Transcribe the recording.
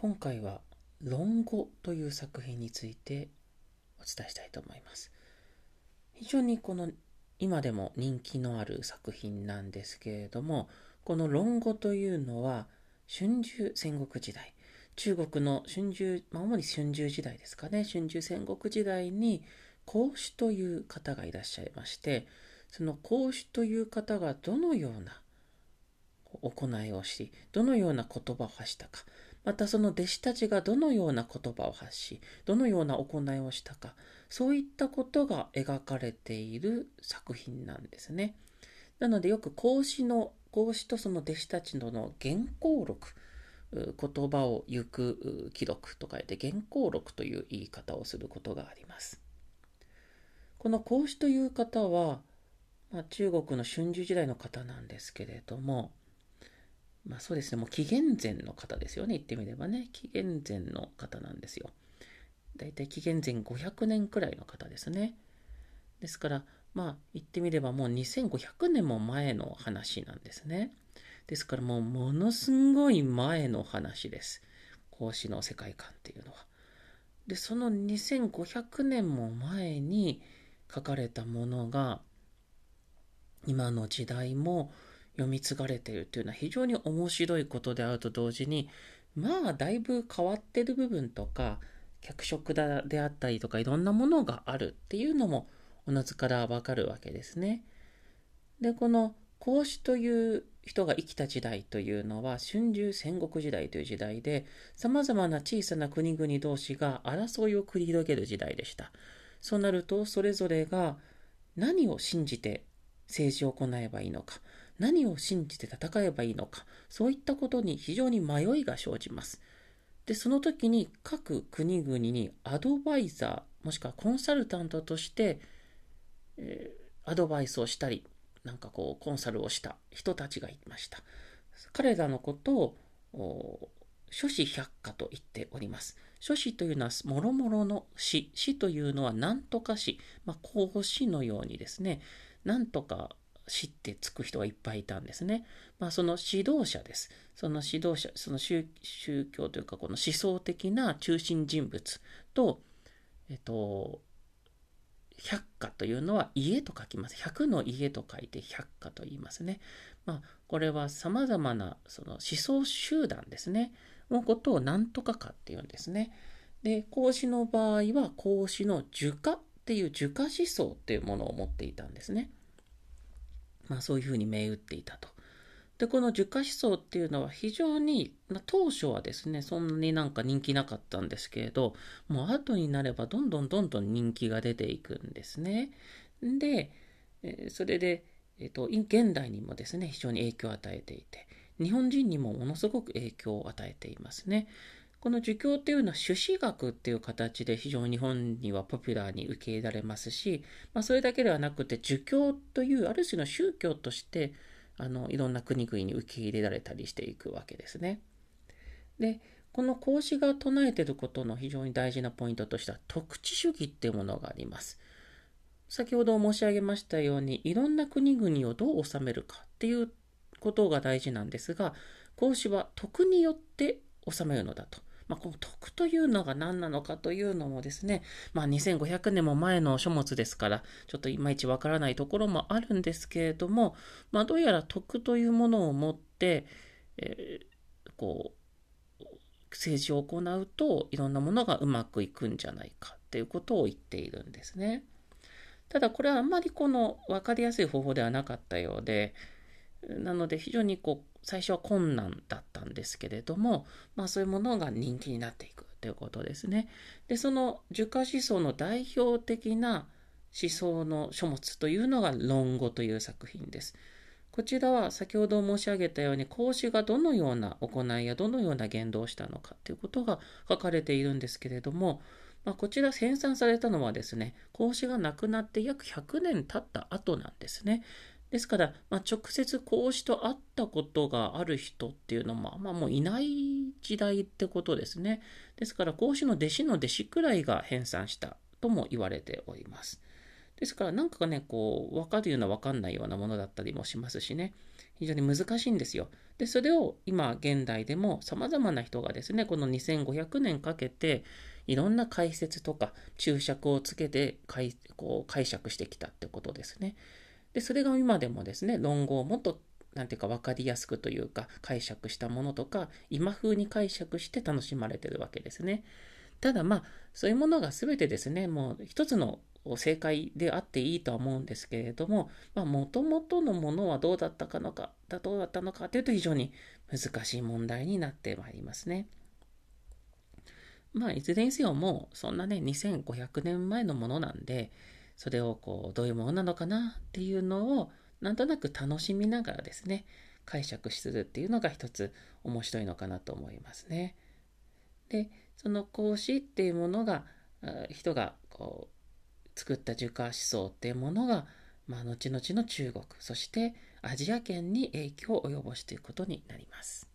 今回は「論語」という作品についてお伝えしたいと思います。非常にこの今でも人気のある作品なんですけれどもこの「論語」というのは春秋戦国時代中国の春秋、まあ、主に春秋時代ですかね春秋戦国時代に孔子という方がいらっしゃいましてその孔子という方がどのような行いをしどのような言葉を発したかまたその弟子たちがどのような言葉を発しどのような行いをしたかそういったことが描かれている作品なんですね。なのでよく孔子の孔子とその弟子たちのの原稿録言葉を行く記録と書いて原稿録という言い方をすることがあります。この孔子という方は、まあ、中国の春秋時代の方なんですけれどもまあそうですね、もう紀元前の方ですよね、言ってみればね。紀元前の方なんですよ。だいたい紀元前500年くらいの方ですね。ですから、まあ言ってみればもう2500年も前の話なんですね。ですからもうものすごい前の話です。孔子の世界観っていうのは。で、その2500年も前に書かれたものが、今の時代も読み継がれているというのは非常に面白いことであると同時にまあだいぶ変わってる部分とか脚色だであったりとかいろんなものがあるっていうのもおのずからわかるわけですね。でこの孔子という人が生きた時代というのは春秋戦国時代という時代で様々な小さな国々同士が争いを繰り広げる時代でした。そうなるとそれぞれが何を信じて政治を行えばいいのか何を信じて戦えばいいのか、そういったことに非常に迷いが生じます。で、その時に各国々にアドバイザー、もしくはコンサルタントとして、えー、アドバイスをしたり、なんかこう、コンサルをした人たちがいました。彼らのことを、諸子百科と言っております。諸子というのは、もろもろの死。死というのは何とか死。まあ、孔子のようにですね、なんとか知ってつく人がいっぱいいたんですね。まあ、その指導者です。その指導者、その宗教というか、この思想的な中心人物と、えっと、百科というのは家と書きます。百の家と書いて百科と言いますね。まあ、これは様々なその思想集団ですね。のことを何とかかっていうんですね。で、孔子の場合は孔子の儒家っていう儒家思想っていうものを持っていたんですね。まあ、そういうふうに銘打っていたと。で、この樹下思想っていうのは非常に、まあ、当初はですね、そんなになんか人気なかったんですけれど、もう後になればどんどんどんどん人気が出ていくんですね。で、それで、えっ、と、現代にもですね、非常に影響を与えていて、日本人にもものすごく影響を与えていますね。この儒教っていうのは朱子学っていう形で非常に日本にはポピュラーに受け入れられますし、まあ、それだけではなくて儒教というある種の宗教としてあのいろんな国々に受け入れられたりしていくわけですね。でこの孔子が唱えてることの非常に大事なポイントとしては特地主義っていうものがあります。先ほど申し上げましたようにいろんな国々をどう治めるかっていうことが大事なんですが孔子は徳によって治めるのだと。まあ、この徳というのが何なのかというのもですね、まあ、2500年も前の書物ですから、ちょっといまいちわからないところもあるんですけれども、まあ、どうやら徳というものを持って、えー、こう、政治を行うといろんなものがうまくいくんじゃないかっていうことを言っているんですね。ただこれはあんまりこの分かりやすい方法ではなかったようで、なので非常にこう最初は困難だったんですけれども、まあそういうものが人気になっていくということですね。で、その儒家思想の代表的な思想の書物というのが論語という作品です。こちらは先ほど申し上げたように孔子がどのような行いやどのような言動をしたのかということが書かれているんですけれども、まあ、こちら編纂されたのはですね、孔子が亡くなって約100年経った後なんですね。ですから、まあ、直接孔子と会ったことがある人っていうのも、まあ、もういない時代ってことですね。ですから、孔子の弟子の弟子くらいが編纂したとも言われております。ですから、なんかね、こう、わかるようなわかんないようなものだったりもしますしね。非常に難しいんですよ。で、それを今現代でも様々な人がですね、この2500年かけていろんな解説とか注釈をつけて解こう解釈してきたってことですね。で、それが今でもですね、論語をもっとなんていうか分かりやすくというか解釈したものとか今風に解釈して楽しまれてるわけですね。ただまあそういうものが全てですねもう一つの正解であっていいとは思うんですけれどももともとのものはどうだったかのかどうだったのかというと非常に難しい問題になってまいりますね。まあいずれにせよもうそんなね2500年前のものなんでそれをこうどういうものなのかなっていうのをなんとなく楽しみながらですね解釈するっていうのが一つ面白いのかなと思いますね。でその孔子っていうものが人がこう作った儒家思想っていうものが、まあ、後々の中国そしてアジア圏に影響を及ぼしていくことになります。